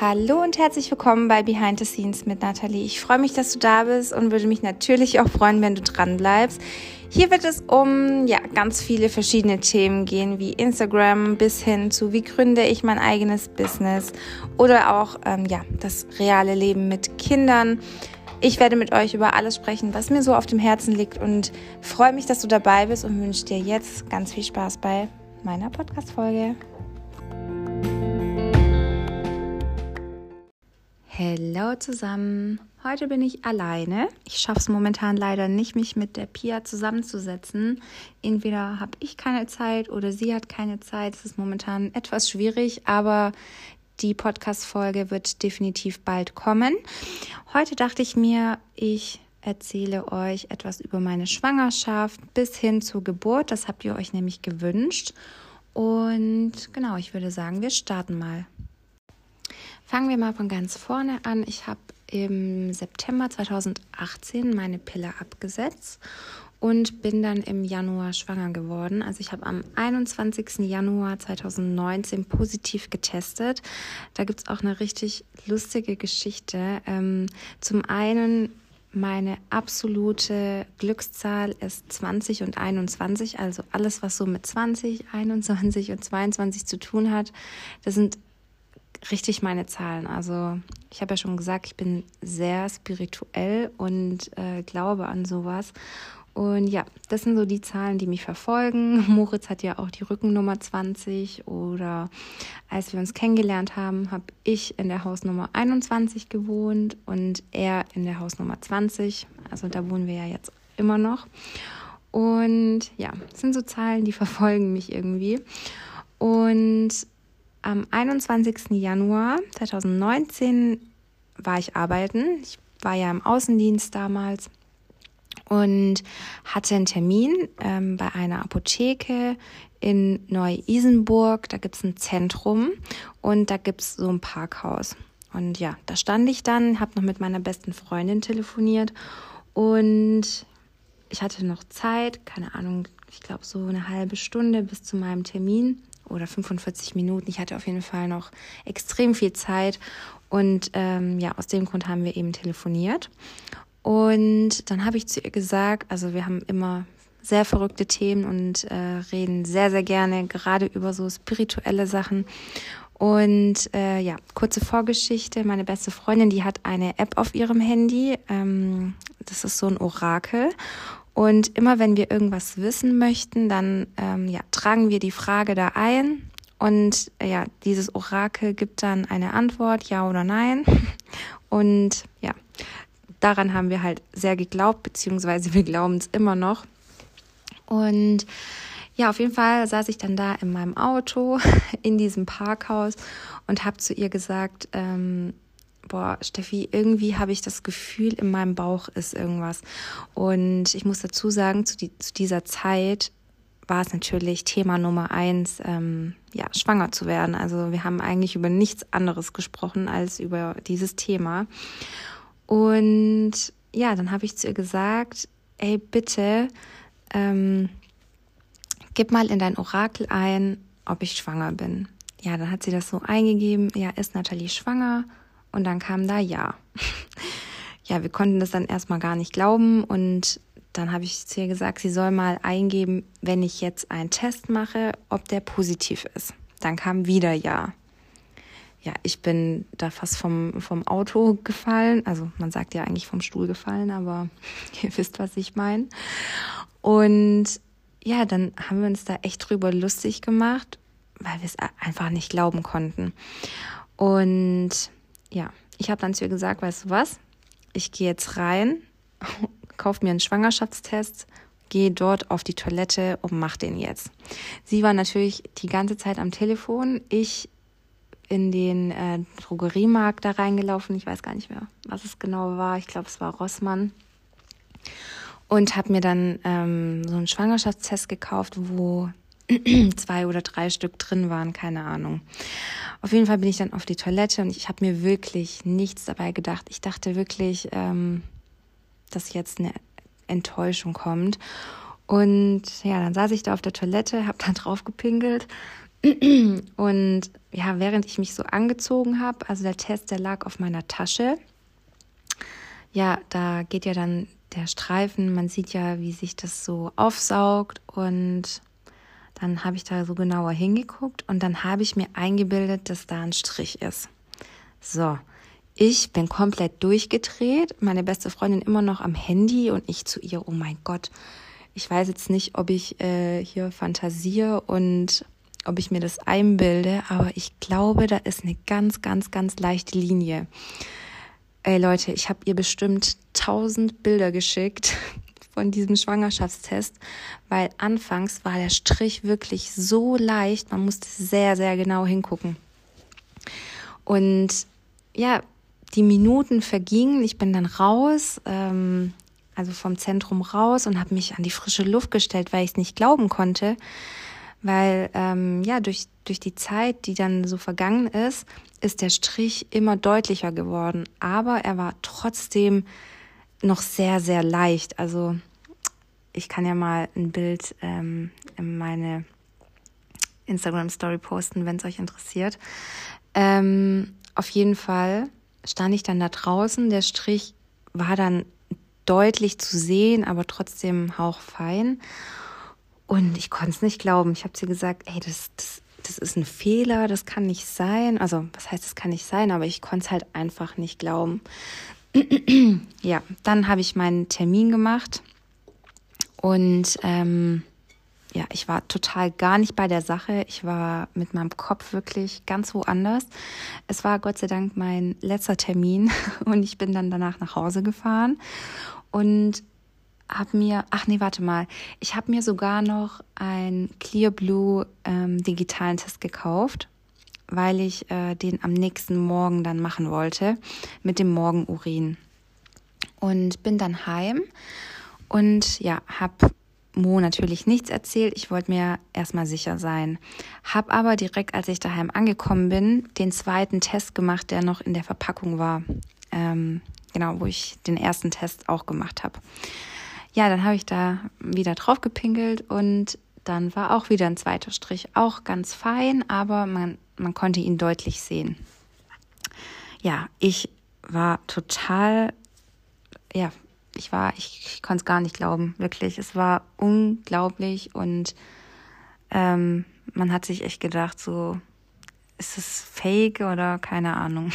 Hallo und herzlich willkommen bei Behind the Scenes mit Nathalie. Ich freue mich, dass du da bist und würde mich natürlich auch freuen, wenn du dran bleibst. Hier wird es um ja, ganz viele verschiedene Themen gehen, wie Instagram bis hin zu wie gründe ich mein eigenes Business oder auch ähm, ja, das reale Leben mit Kindern. Ich werde mit euch über alles sprechen, was mir so auf dem Herzen liegt und freue mich, dass du dabei bist und wünsche dir jetzt ganz viel Spaß bei meiner Podcast-Folge. Hallo zusammen. Heute bin ich alleine. Ich schaffe es momentan leider nicht, mich mit der Pia zusammenzusetzen. Entweder habe ich keine Zeit oder sie hat keine Zeit. Es ist momentan etwas schwierig, aber die Podcast-Folge wird definitiv bald kommen. Heute dachte ich mir, ich erzähle euch etwas über meine Schwangerschaft bis hin zur Geburt. Das habt ihr euch nämlich gewünscht. Und genau, ich würde sagen, wir starten mal. Fangen wir mal von ganz vorne an. Ich habe im September 2018 meine Pille abgesetzt und bin dann im Januar schwanger geworden. Also ich habe am 21. Januar 2019 positiv getestet. Da gibt es auch eine richtig lustige Geschichte. Ähm, zum einen meine absolute Glückszahl ist 20 und 21, also alles, was so mit 20, 21 und 22 zu tun hat. Das sind richtig meine Zahlen. Also ich habe ja schon gesagt, ich bin sehr spirituell und äh, glaube an sowas. Und ja, das sind so die Zahlen, die mich verfolgen. Moritz hat ja auch die Rückennummer 20 oder als wir uns kennengelernt haben, habe ich in der Hausnummer 21 gewohnt und er in der Hausnummer 20. Also da wohnen wir ja jetzt immer noch. Und ja, das sind so Zahlen, die verfolgen mich irgendwie. Und am 21. Januar 2019 war ich arbeiten. Ich war ja im Außendienst damals und hatte einen Termin ähm, bei einer Apotheke in Neu-Isenburg. Da gibt es ein Zentrum und da gibt es so ein Parkhaus. Und ja, da stand ich dann, habe noch mit meiner besten Freundin telefoniert und ich hatte noch Zeit, keine Ahnung, ich glaube so eine halbe Stunde bis zu meinem Termin oder 45 Minuten. Ich hatte auf jeden Fall noch extrem viel Zeit und ähm, ja, aus dem Grund haben wir eben telefoniert. Und dann habe ich zu ihr gesagt, also wir haben immer sehr verrückte Themen und äh, reden sehr, sehr gerne gerade über so spirituelle Sachen. Und äh, ja, kurze Vorgeschichte. Meine beste Freundin, die hat eine App auf ihrem Handy. Ähm, das ist so ein Orakel. Und immer wenn wir irgendwas wissen möchten, dann ähm, ja, tragen wir die Frage da ein und äh, ja, dieses Orakel gibt dann eine Antwort, ja oder nein. Und ja, daran haben wir halt sehr geglaubt, beziehungsweise wir glauben es immer noch. Und ja, auf jeden Fall saß ich dann da in meinem Auto in diesem Parkhaus und habe zu ihr gesagt, ähm, boah, Steffi, irgendwie habe ich das Gefühl, in meinem Bauch ist irgendwas. Und ich muss dazu sagen, zu, die, zu dieser Zeit war es natürlich Thema Nummer eins, ähm, ja, schwanger zu werden. Also wir haben eigentlich über nichts anderes gesprochen als über dieses Thema. Und ja, dann habe ich zu ihr gesagt, ey, bitte, ähm, gib mal in dein Orakel ein, ob ich schwanger bin. Ja, dann hat sie das so eingegeben, ja, ist Nathalie schwanger? Und dann kam da ja. ja, wir konnten das dann erstmal gar nicht glauben und dann habe ich zu ihr gesagt, sie soll mal eingeben, wenn ich jetzt einen Test mache, ob der positiv ist. Dann kam wieder ja. Ja, ich bin da fast vom, vom Auto gefallen. Also man sagt ja eigentlich vom Stuhl gefallen, aber ihr wisst, was ich meine. Und ja, dann haben wir uns da echt drüber lustig gemacht, weil wir es einfach nicht glauben konnten. Und ja, ich habe dann zu ihr gesagt, weißt du was? Ich gehe jetzt rein, kauf mir einen Schwangerschaftstest, gehe dort auf die Toilette und mach den jetzt. Sie war natürlich die ganze Zeit am Telefon. Ich in den äh, Drogeriemarkt da reingelaufen. Ich weiß gar nicht mehr, was es genau war. Ich glaube, es war Rossmann. Und habe mir dann ähm, so einen Schwangerschaftstest gekauft, wo zwei oder drei Stück drin waren, keine Ahnung. Auf jeden Fall bin ich dann auf die Toilette und ich habe mir wirklich nichts dabei gedacht. Ich dachte wirklich, ähm, dass jetzt eine Enttäuschung kommt. Und ja, dann saß ich da auf der Toilette, habe da drauf gepinkelt Und ja, während ich mich so angezogen habe, also der Test, der lag auf meiner Tasche. Ja, da geht ja dann der Streifen, man sieht ja, wie sich das so aufsaugt und dann habe ich da so genauer hingeguckt und dann habe ich mir eingebildet, dass da ein Strich ist. So, ich bin komplett durchgedreht, meine beste Freundin immer noch am Handy und ich zu ihr, oh mein Gott, ich weiß jetzt nicht, ob ich äh, hier fantasiere und ob ich mir das einbilde, aber ich glaube, da ist eine ganz, ganz, ganz leichte Linie. Ey Leute, ich habe ihr bestimmt tausend Bilder geschickt von diesem Schwangerschaftstest, weil anfangs war der Strich wirklich so leicht, man musste sehr, sehr genau hingucken. Und ja, die Minuten vergingen, ich bin dann raus, ähm, also vom Zentrum raus und habe mich an die frische Luft gestellt, weil ich es nicht glauben konnte, weil ähm, ja durch durch die Zeit, die dann so vergangen ist, ist der Strich immer deutlicher geworden, aber er war trotzdem noch sehr sehr leicht. Also ich kann ja mal ein Bild ähm, in meine Instagram Story posten, wenn es euch interessiert. Ähm, auf jeden Fall stand ich dann da draußen. Der Strich war dann deutlich zu sehen, aber trotzdem hauchfein. Und ich konnte es nicht glauben. Ich habe sie gesagt, ey, das, das, das ist ein Fehler, das kann nicht sein. Also, was heißt, das kann nicht sein, aber ich konnte es halt einfach nicht glauben. Ja, dann habe ich meinen Termin gemacht und ähm, ja, ich war total gar nicht bei der Sache. Ich war mit meinem Kopf wirklich ganz woanders. Es war Gott sei Dank mein letzter Termin und ich bin dann danach nach Hause gefahren und habe mir, ach nee, warte mal, ich habe mir sogar noch ein Clear Blue ähm, digitalen Test gekauft, weil ich äh, den am nächsten Morgen dann machen wollte mit dem Morgenurin. Und bin dann heim und ja, habe Mo natürlich nichts erzählt. Ich wollte mir erstmal sicher sein. Hab aber direkt, als ich daheim angekommen bin, den zweiten Test gemacht, der noch in der Verpackung war. Ähm, genau, wo ich den ersten Test auch gemacht habe. Ja, dann habe ich da wieder drauf gepinkelt und dann war auch wieder ein zweiter Strich. Auch ganz fein, aber man, man konnte ihn deutlich sehen. Ja, ich war total, ja, ich war, ich, ich konnte es gar nicht glauben, wirklich. Es war unglaublich und ähm, man hat sich echt gedacht, so, ist es fake oder keine Ahnung.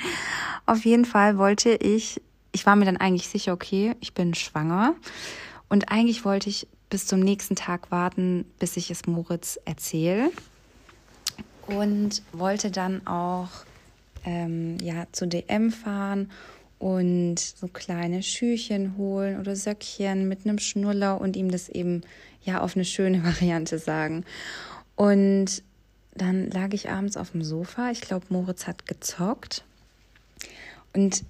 Auf jeden Fall wollte ich, ich war mir dann eigentlich sicher, okay, ich bin schwanger. Und eigentlich wollte ich bis zum nächsten Tag warten, bis ich es Moritz erzähle. Und wollte dann auch ähm, ja, zu DM fahren und so kleine Schüchen holen oder Söckchen mit einem Schnuller und ihm das eben ja auf eine schöne Variante sagen. Und dann lag ich abends auf dem Sofa. Ich glaube, Moritz hat gezockt. Und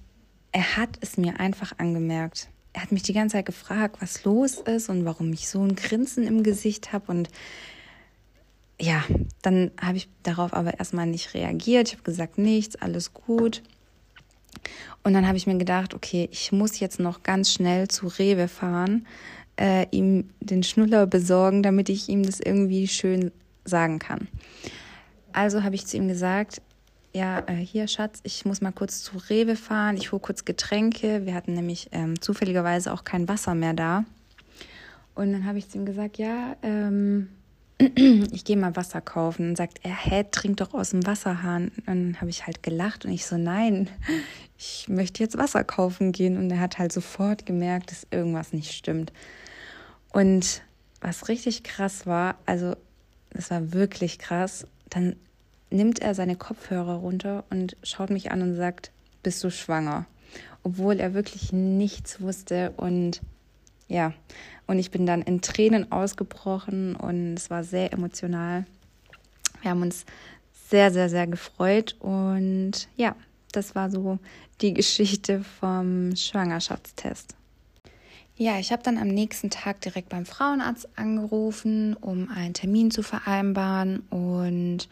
er hat es mir einfach angemerkt. Er hat mich die ganze Zeit gefragt, was los ist und warum ich so ein Grinsen im Gesicht habe. Und ja, dann habe ich darauf aber erstmal nicht reagiert. Ich habe gesagt, nichts, alles gut. Und dann habe ich mir gedacht, okay, ich muss jetzt noch ganz schnell zu Rewe fahren, äh, ihm den Schnuller besorgen, damit ich ihm das irgendwie schön sagen kann. Also habe ich zu ihm gesagt, ja, äh, hier Schatz, ich muss mal kurz zu Rewe fahren, ich hole kurz Getränke. Wir hatten nämlich ähm, zufälligerweise auch kein Wasser mehr da. Und dann habe ich zu ihm gesagt, ja, ähm, ich gehe mal Wasser kaufen. Und sagt er, hä, trink doch aus dem Wasserhahn. Und dann habe ich halt gelacht und ich so, nein, ich möchte jetzt Wasser kaufen gehen. Und er hat halt sofort gemerkt, dass irgendwas nicht stimmt. Und was richtig krass war, also das war wirklich krass, dann nimmt er seine Kopfhörer runter und schaut mich an und sagt, bist du schwanger? Obwohl er wirklich nichts wusste und ja, und ich bin dann in Tränen ausgebrochen und es war sehr emotional. Wir haben uns sehr, sehr, sehr gefreut und ja, das war so die Geschichte vom Schwangerschaftstest. Ja, ich habe dann am nächsten Tag direkt beim Frauenarzt angerufen, um einen Termin zu vereinbaren. Und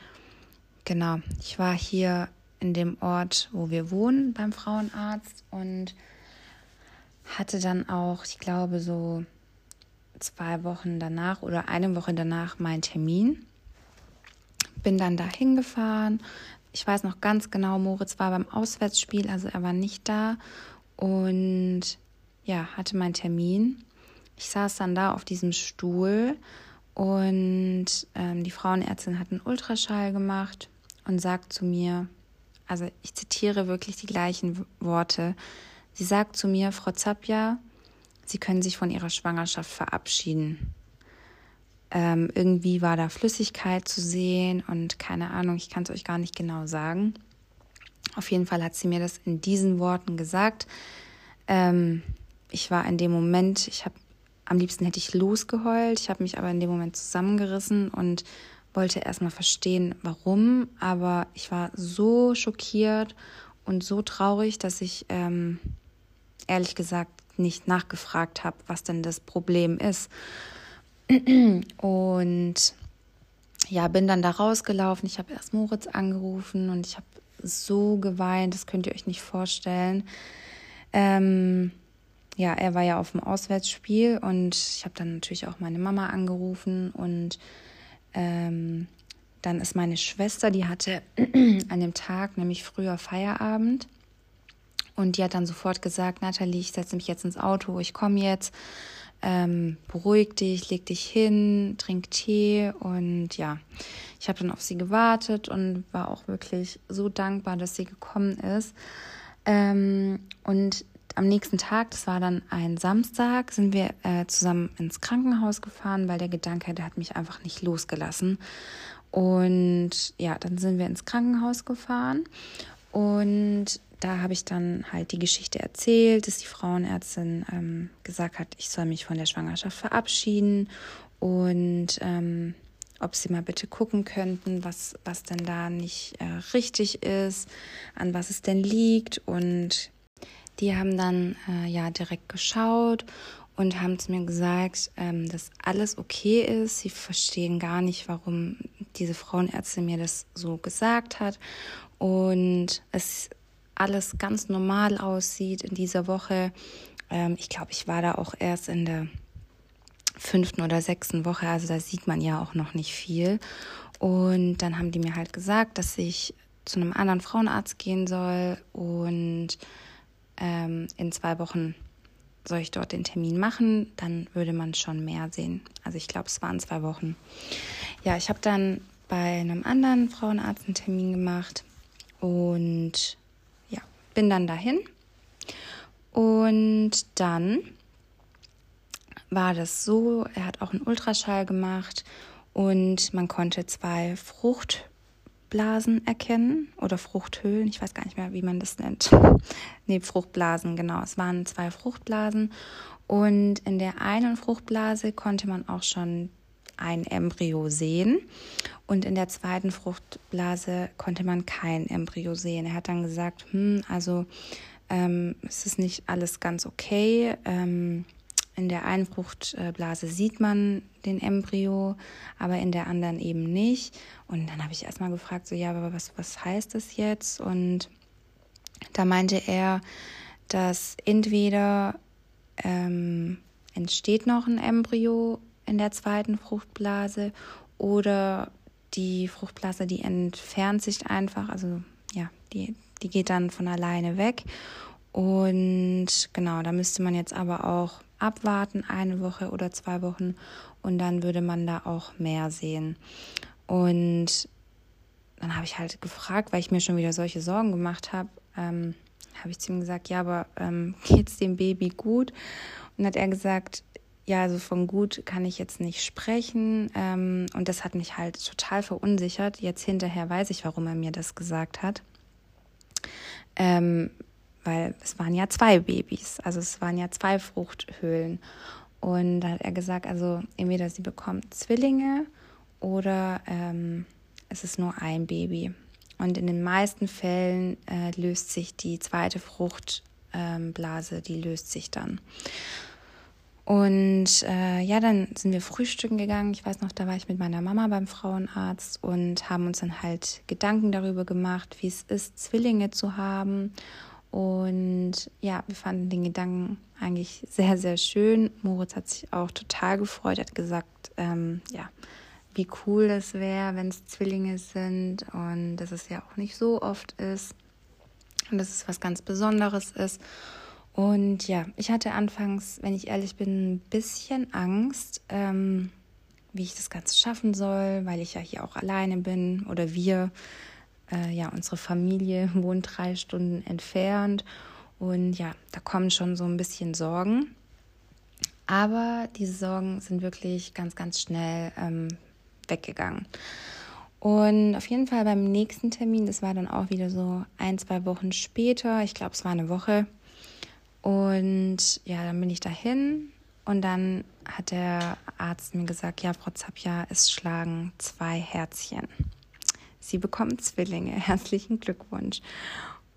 genau, ich war hier in dem Ort, wo wir wohnen, beim Frauenarzt und hatte dann auch, ich glaube, so zwei Wochen danach oder eine Woche danach meinen Termin. bin dann da hingefahren. Ich weiß noch ganz genau, Moritz war beim Auswärtsspiel, also er war nicht da und ja, hatte meinen Termin. Ich saß dann da auf diesem Stuhl und ähm, die Frauenärztin hat einen Ultraschall gemacht und sagt zu mir, also ich zitiere wirklich die gleichen Worte. Sie sagt zu mir, Frau Zapja, Sie können sich von Ihrer Schwangerschaft verabschieden. Ähm, irgendwie war da Flüssigkeit zu sehen und keine Ahnung, ich kann es euch gar nicht genau sagen. Auf jeden Fall hat sie mir das in diesen Worten gesagt. Ähm, ich war in dem Moment, ich habe am liebsten hätte ich losgeheult, ich habe mich aber in dem Moment zusammengerissen und wollte erstmal verstehen, warum. Aber ich war so schockiert und so traurig, dass ich ähm, ehrlich gesagt nicht nachgefragt habe, was denn das Problem ist. Und ja, bin dann da rausgelaufen. Ich habe erst Moritz angerufen und ich habe so geweint, das könnt ihr euch nicht vorstellen. Ähm, ja, er war ja auf dem Auswärtsspiel und ich habe dann natürlich auch meine Mama angerufen und ähm, dann ist meine Schwester, die hatte an dem Tag nämlich früher Feierabend. Und die hat dann sofort gesagt, Nathalie, ich setze mich jetzt ins Auto, ich komme jetzt, ähm, beruhig dich, leg dich hin, trink Tee. Und ja, ich habe dann auf sie gewartet und war auch wirklich so dankbar, dass sie gekommen ist. Ähm, und am nächsten Tag, das war dann ein Samstag, sind wir äh, zusammen ins Krankenhaus gefahren, weil der Gedanke, der hat mich einfach nicht losgelassen. Und ja, dann sind wir ins Krankenhaus gefahren und da habe ich dann halt die Geschichte erzählt, dass die Frauenärztin ähm, gesagt hat, ich soll mich von der Schwangerschaft verabschieden und ähm, ob sie mal bitte gucken könnten, was, was denn da nicht äh, richtig ist, an was es denn liegt. Und die haben dann äh, ja direkt geschaut und haben zu mir gesagt, ähm, dass alles okay ist. Sie verstehen gar nicht, warum diese Frauenärztin mir das so gesagt hat. Und es alles ganz normal aussieht in dieser Woche. Ähm, ich glaube, ich war da auch erst in der fünften oder sechsten Woche, also da sieht man ja auch noch nicht viel. Und dann haben die mir halt gesagt, dass ich zu einem anderen Frauenarzt gehen soll und ähm, in zwei Wochen soll ich dort den Termin machen, dann würde man schon mehr sehen. Also ich glaube, es waren zwei Wochen. Ja, ich habe dann bei einem anderen Frauenarzt einen Termin gemacht und bin dann dahin und dann war das so, er hat auch einen Ultraschall gemacht und man konnte zwei Fruchtblasen erkennen oder Fruchthöhlen, ich weiß gar nicht mehr, wie man das nennt. nee, Fruchtblasen, genau. Es waren zwei Fruchtblasen und in der einen Fruchtblase konnte man auch schon ein Embryo sehen. Und in der zweiten Fruchtblase konnte man kein Embryo sehen. Er hat dann gesagt, hm, also ähm, es ist nicht alles ganz okay. Ähm, in der einen Fruchtblase sieht man den Embryo, aber in der anderen eben nicht. Und dann habe ich erstmal gefragt, so ja, aber was, was heißt das jetzt? Und da meinte er, dass entweder ähm, entsteht noch ein Embryo in der zweiten Fruchtblase oder die Fruchtblase, die entfernt sich einfach, also ja, die, die geht dann von alleine weg. Und genau, da müsste man jetzt aber auch abwarten, eine Woche oder zwei Wochen, und dann würde man da auch mehr sehen. Und dann habe ich halt gefragt, weil ich mir schon wieder solche Sorgen gemacht habe, ähm, habe ich zu ihm gesagt, ja, aber ähm, es dem Baby gut? Und hat er gesagt, ja, also von gut kann ich jetzt nicht sprechen. Ähm, und das hat mich halt total verunsichert. Jetzt hinterher weiß ich, warum er mir das gesagt hat. Ähm, weil es waren ja zwei Babys, also es waren ja zwei Fruchthöhlen. Und da hat er gesagt, also entweder sie bekommt Zwillinge oder ähm, es ist nur ein Baby. Und in den meisten Fällen äh, löst sich die zweite Fruchtblase, ähm, die löst sich dann. Und äh, ja, dann sind wir frühstücken gegangen. Ich weiß noch, da war ich mit meiner Mama beim Frauenarzt und haben uns dann halt Gedanken darüber gemacht, wie es ist, Zwillinge zu haben. Und ja, wir fanden den Gedanken eigentlich sehr, sehr schön. Moritz hat sich auch total gefreut, hat gesagt, ähm, ja, wie cool das wäre, wenn es Zwillinge sind und dass es ja auch nicht so oft ist und dass es was ganz Besonderes ist. Und ja, ich hatte anfangs, wenn ich ehrlich bin, ein bisschen Angst, ähm, wie ich das Ganze schaffen soll, weil ich ja hier auch alleine bin oder wir. Äh, ja, unsere Familie wohnt drei Stunden entfernt und ja, da kommen schon so ein bisschen Sorgen. Aber diese Sorgen sind wirklich ganz, ganz schnell ähm, weggegangen. Und auf jeden Fall beim nächsten Termin, das war dann auch wieder so ein, zwei Wochen später, ich glaube, es war eine Woche. Und ja, dann bin ich dahin und dann hat der Arzt mir gesagt, ja, Frau Zapja, es schlagen zwei Herzchen. Sie bekommen Zwillinge. Herzlichen Glückwunsch.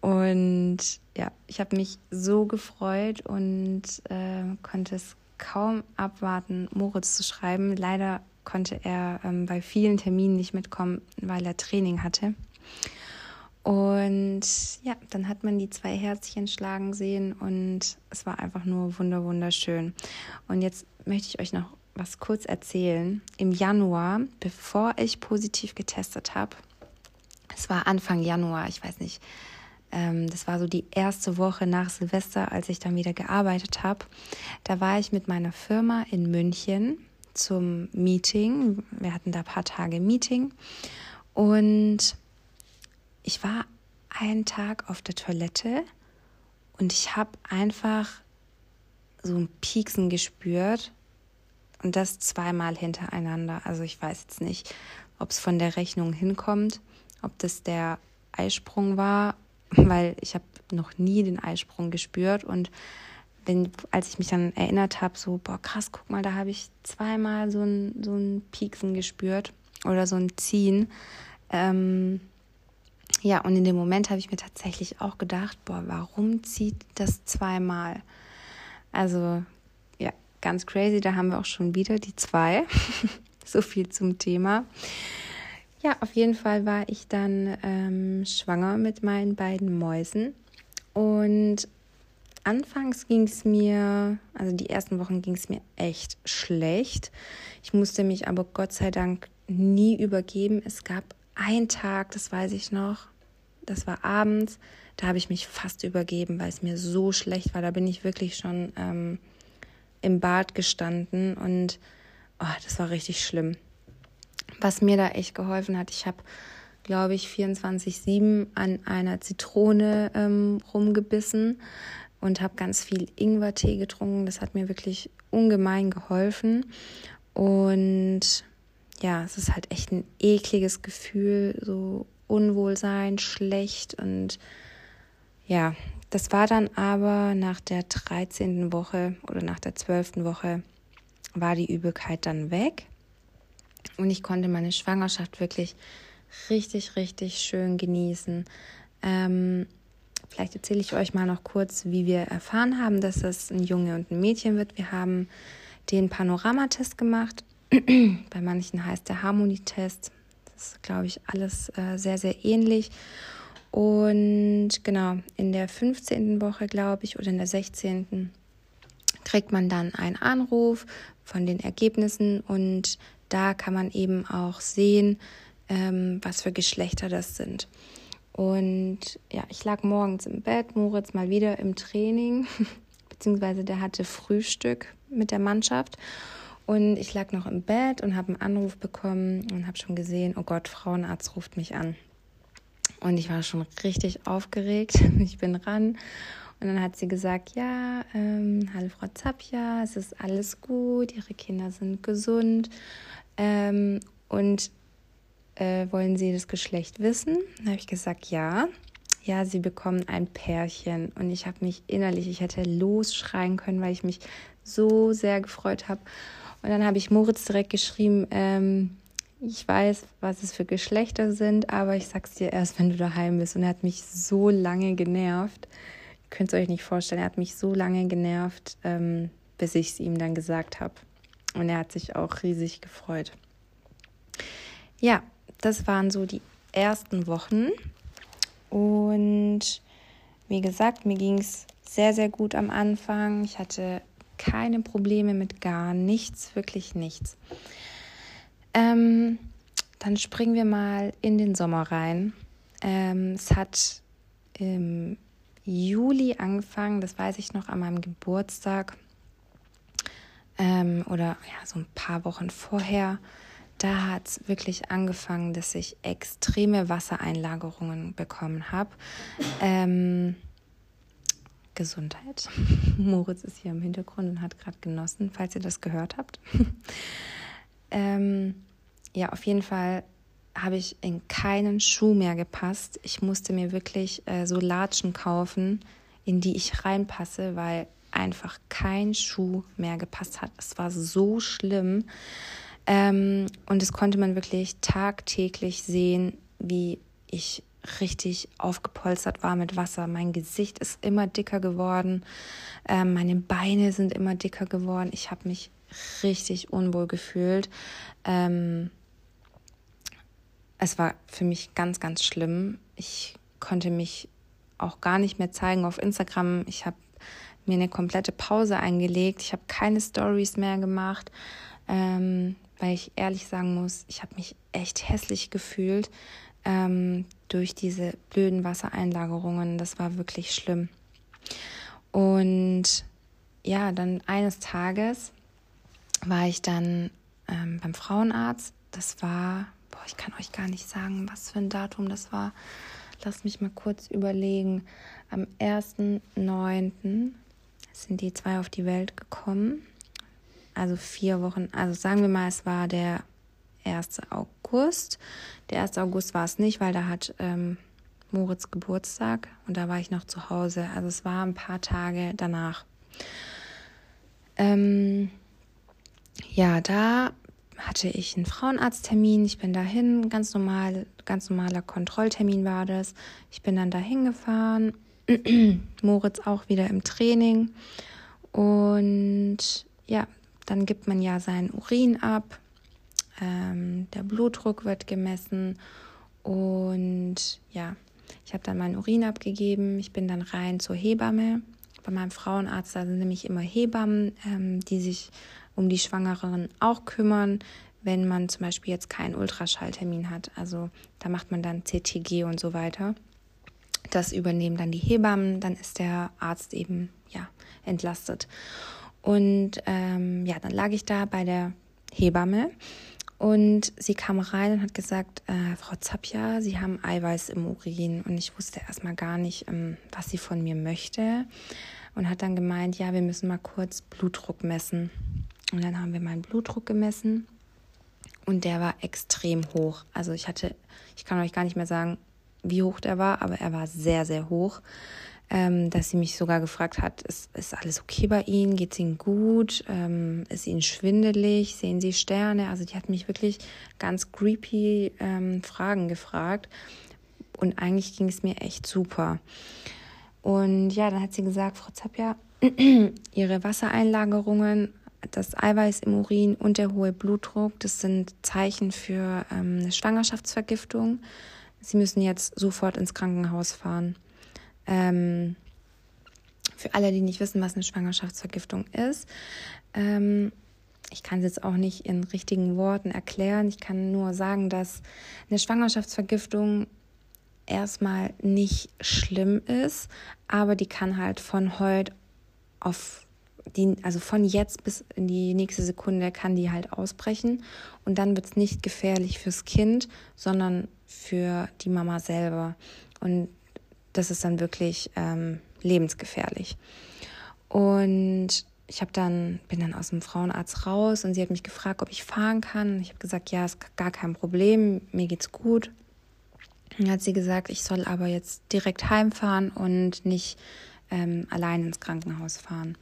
Und ja, ich habe mich so gefreut und äh, konnte es kaum abwarten, Moritz zu schreiben. Leider konnte er ähm, bei vielen Terminen nicht mitkommen, weil er Training hatte. Und ja, dann hat man die zwei Herzchen schlagen sehen und es war einfach nur wunder wunderschön. Und jetzt möchte ich euch noch was kurz erzählen. Im Januar, bevor ich positiv getestet habe, es war Anfang Januar, ich weiß nicht, ähm, das war so die erste Woche nach Silvester, als ich dann wieder gearbeitet habe. Da war ich mit meiner Firma in München zum Meeting. Wir hatten da ein paar Tage Meeting und ich war einen Tag auf der Toilette und ich habe einfach so ein Pieksen gespürt und das zweimal hintereinander. Also ich weiß jetzt nicht, ob es von der Rechnung hinkommt, ob das der Eisprung war weil ich habe noch nie den Eisprung gespürt und wenn, als ich mich dann erinnert habe, so, boah, krass, guck mal, da habe ich zweimal so ein, so ein Pieksen gespürt oder so ein Ziehen. Ähm, ja, und in dem Moment habe ich mir tatsächlich auch gedacht, boah, warum zieht das zweimal? Also, ja, ganz crazy, da haben wir auch schon wieder die zwei. so viel zum Thema. Ja, auf jeden Fall war ich dann ähm, schwanger mit meinen beiden Mäusen. Und anfangs ging es mir, also die ersten Wochen ging es mir echt schlecht. Ich musste mich aber Gott sei Dank nie übergeben. Es gab einen Tag, das weiß ich noch, das war abends, da habe ich mich fast übergeben, weil es mir so schlecht war. Da bin ich wirklich schon ähm, im Bad gestanden und oh, das war richtig schlimm was mir da echt geholfen hat. Ich habe, glaube ich, 24-7 an einer Zitrone ähm, rumgebissen und habe ganz viel Ingwertee getrunken. Das hat mir wirklich ungemein geholfen. Und ja, es ist halt echt ein ekliges Gefühl, so Unwohlsein, schlecht und ja, das war dann aber nach der 13. Woche oder nach der 12. Woche war die Übelkeit dann weg. Und ich konnte meine Schwangerschaft wirklich richtig, richtig schön genießen. Ähm, vielleicht erzähle ich euch mal noch kurz, wie wir erfahren haben, dass es ein Junge und ein Mädchen wird. Wir haben den Panoramatest gemacht. Bei manchen heißt der Harmonietest. Das ist, glaube ich, alles äh, sehr, sehr ähnlich. Und genau, in der 15. Woche, glaube ich, oder in der 16. kriegt man dann einen Anruf von den Ergebnissen und da kann man eben auch sehen, ähm, was für Geschlechter das sind. Und ja, ich lag morgens im Bett, Moritz mal wieder im Training, beziehungsweise der hatte Frühstück mit der Mannschaft. Und ich lag noch im Bett und habe einen Anruf bekommen und habe schon gesehen, oh Gott, Frauenarzt ruft mich an. Und ich war schon richtig aufgeregt. Ich bin ran und dann hat sie gesagt, ja, ähm, hallo Frau Zapja, es ist alles gut, Ihre Kinder sind gesund. Ähm, und äh, wollen Sie das Geschlecht wissen? Dann habe ich gesagt, ja. Ja, Sie bekommen ein Pärchen. Und ich habe mich innerlich, ich hätte losschreien können, weil ich mich so sehr gefreut habe. Und dann habe ich Moritz direkt geschrieben, ähm, ich weiß, was es für Geschlechter sind, aber ich sag's dir erst, wenn du daheim bist. Und er hat mich so lange genervt könnt es euch nicht vorstellen. Er hat mich so lange genervt, ähm, bis ich es ihm dann gesagt habe. Und er hat sich auch riesig gefreut. Ja, das waren so die ersten Wochen. Und wie gesagt, mir ging es sehr, sehr gut am Anfang. Ich hatte keine Probleme mit gar nichts, wirklich nichts. Ähm, dann springen wir mal in den Sommer rein. Ähm, es hat im Juli angefangen, das weiß ich noch, an meinem Geburtstag ähm, oder ja, so ein paar Wochen vorher. Da hat es wirklich angefangen, dass ich extreme Wassereinlagerungen bekommen habe. Ähm, Gesundheit. Moritz ist hier im Hintergrund und hat gerade genossen, falls ihr das gehört habt. ähm, ja, auf jeden Fall habe ich in keinen Schuh mehr gepasst. Ich musste mir wirklich äh, so Latschen kaufen, in die ich reinpasse, weil einfach kein Schuh mehr gepasst hat. Es war so schlimm. Ähm, und das konnte man wirklich tagtäglich sehen, wie ich richtig aufgepolstert war mit Wasser. Mein Gesicht ist immer dicker geworden. Ähm, meine Beine sind immer dicker geworden. Ich habe mich richtig unwohl gefühlt. Ähm, es war für mich ganz, ganz schlimm. Ich konnte mich auch gar nicht mehr zeigen auf Instagram. Ich habe mir eine komplette Pause eingelegt. Ich habe keine Stories mehr gemacht, ähm, weil ich ehrlich sagen muss, ich habe mich echt hässlich gefühlt ähm, durch diese blöden Wassereinlagerungen. Das war wirklich schlimm. Und ja, dann eines Tages war ich dann ähm, beim Frauenarzt. Das war boah, ich kann euch gar nicht sagen, was für ein Datum das war. Lasst mich mal kurz überlegen. Am 1.9. sind die zwei auf die Welt gekommen. Also vier Wochen, also sagen wir mal, es war der 1. August. Der 1. August war es nicht, weil da hat ähm, Moritz Geburtstag und da war ich noch zu Hause. Also es war ein paar Tage danach. Ähm, ja, da hatte ich einen Frauenarzttermin. Ich bin dahin, ganz normal, ganz normaler Kontrolltermin war das. Ich bin dann dahin gefahren. Moritz auch wieder im Training. Und ja, dann gibt man ja seinen Urin ab. Ähm, der Blutdruck wird gemessen. Und ja, ich habe dann meinen Urin abgegeben. Ich bin dann rein zur Hebamme. Bei meinem Frauenarzt, da sind nämlich immer Hebammen, ähm, die sich um die Schwangeren auch kümmern, wenn man zum Beispiel jetzt keinen Ultraschalltermin hat. Also da macht man dann CTG und so weiter. Das übernehmen dann die Hebammen, dann ist der Arzt eben ja entlastet. Und ähm, ja, dann lag ich da bei der Hebamme und sie kam rein und hat gesagt, äh, Frau Zapja, Sie haben Eiweiß im Urin. Und ich wusste erstmal gar nicht, ähm, was sie von mir möchte. Und hat dann gemeint, ja, wir müssen mal kurz Blutdruck messen. Und dann haben wir meinen Blutdruck gemessen und der war extrem hoch. Also ich hatte, ich kann euch gar nicht mehr sagen, wie hoch der war, aber er war sehr, sehr hoch. Ähm, dass sie mich sogar gefragt hat, ist, ist alles okay bei Ihnen? Geht es Ihnen gut? Ähm, ist Ihnen schwindelig? Sehen Sie Sterne? Also die hat mich wirklich ganz creepy ähm, Fragen gefragt. Und eigentlich ging es mir echt super. Und ja, dann hat sie gesagt, Frau Zapja, Ihre Wassereinlagerungen das Eiweiß im Urin und der hohe Blutdruck, das sind Zeichen für ähm, eine Schwangerschaftsvergiftung. Sie müssen jetzt sofort ins Krankenhaus fahren. Ähm, für alle, die nicht wissen, was eine Schwangerschaftsvergiftung ist, ähm, ich kann es jetzt auch nicht in richtigen Worten erklären. Ich kann nur sagen, dass eine Schwangerschaftsvergiftung erstmal nicht schlimm ist, aber die kann halt von heute auf die, also von jetzt bis in die nächste Sekunde kann die halt ausbrechen und dann wird es nicht gefährlich fürs Kind, sondern für die Mama selber. Und das ist dann wirklich ähm, lebensgefährlich. Und ich habe dann bin dann aus dem Frauenarzt raus und sie hat mich gefragt, ob ich fahren kann. Ich habe gesagt, ja, ist gar kein Problem, mir geht's gut. Dann hat sie gesagt, ich soll aber jetzt direkt heimfahren und nicht ähm, allein ins Krankenhaus fahren.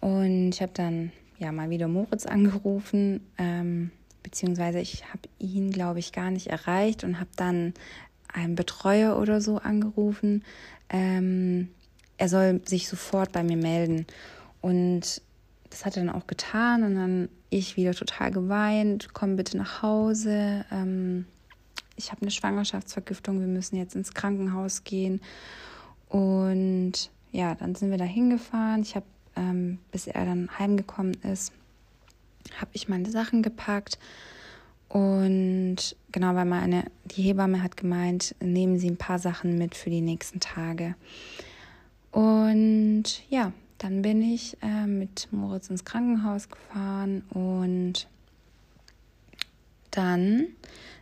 Und ich habe dann ja mal wieder Moritz angerufen, ähm, beziehungsweise ich habe ihn, glaube ich, gar nicht erreicht und habe dann einen Betreuer oder so angerufen. Ähm, er soll sich sofort bei mir melden. Und das hat er dann auch getan und dann ich wieder total geweint, komm bitte nach Hause. Ähm, ich habe eine Schwangerschaftsvergiftung, wir müssen jetzt ins Krankenhaus gehen. Und ja, dann sind wir da hingefahren. Ich habe ähm, bis er dann heimgekommen ist, habe ich meine Sachen gepackt Und genau, weil meine, die Hebamme hat gemeint, nehmen Sie ein paar Sachen mit für die nächsten Tage. Und ja, dann bin ich äh, mit Moritz ins Krankenhaus gefahren und dann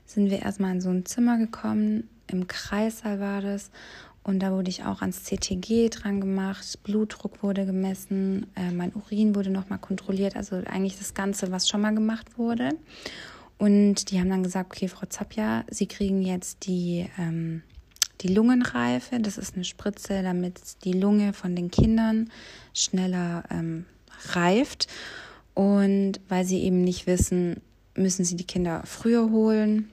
sind wir erstmal in so ein Zimmer gekommen. Im Kreissaal war das. Und da wurde ich auch ans CTG dran gemacht, Blutdruck wurde gemessen, äh, mein Urin wurde nochmal kontrolliert, also eigentlich das Ganze, was schon mal gemacht wurde. Und die haben dann gesagt, okay, Frau Zapja, Sie kriegen jetzt die, ähm, die Lungenreife. Das ist eine Spritze, damit die Lunge von den Kindern schneller ähm, reift. Und weil sie eben nicht wissen, müssen sie die Kinder früher holen,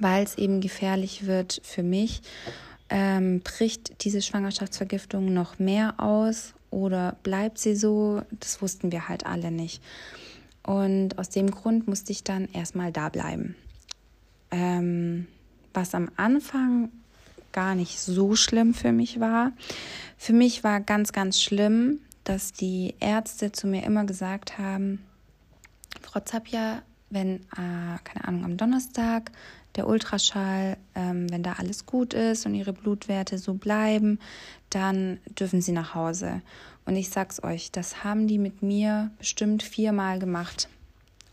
weil es eben gefährlich wird für mich ähm, bricht diese Schwangerschaftsvergiftung noch mehr aus oder bleibt sie so? Das wussten wir halt alle nicht. Und aus dem Grund musste ich dann erstmal da bleiben. Ähm, was am Anfang gar nicht so schlimm für mich war. Für mich war ganz, ganz schlimm, dass die Ärzte zu mir immer gesagt haben, Frau Zapja, wenn, äh, keine Ahnung, am Donnerstag der Ultraschall, ähm, wenn da alles gut ist und ihre Blutwerte so bleiben, dann dürfen sie nach Hause. Und ich sag's euch, das haben die mit mir bestimmt viermal gemacht.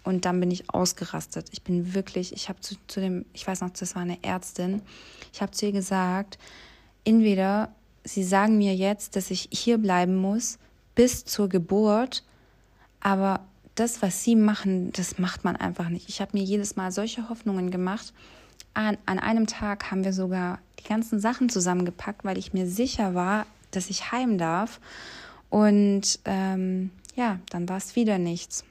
Und dann bin ich ausgerastet. Ich bin wirklich, ich habe zu, zu dem, ich weiß noch, das war eine Ärztin, ich habe zu ihr gesagt, entweder sie sagen mir jetzt, dass ich hier bleiben muss bis zur Geburt, aber das, was sie machen, das macht man einfach nicht. Ich habe mir jedes Mal solche Hoffnungen gemacht. An, an einem Tag haben wir sogar die ganzen Sachen zusammengepackt, weil ich mir sicher war, dass ich heim darf. Und ähm, ja, dann war es wieder nichts.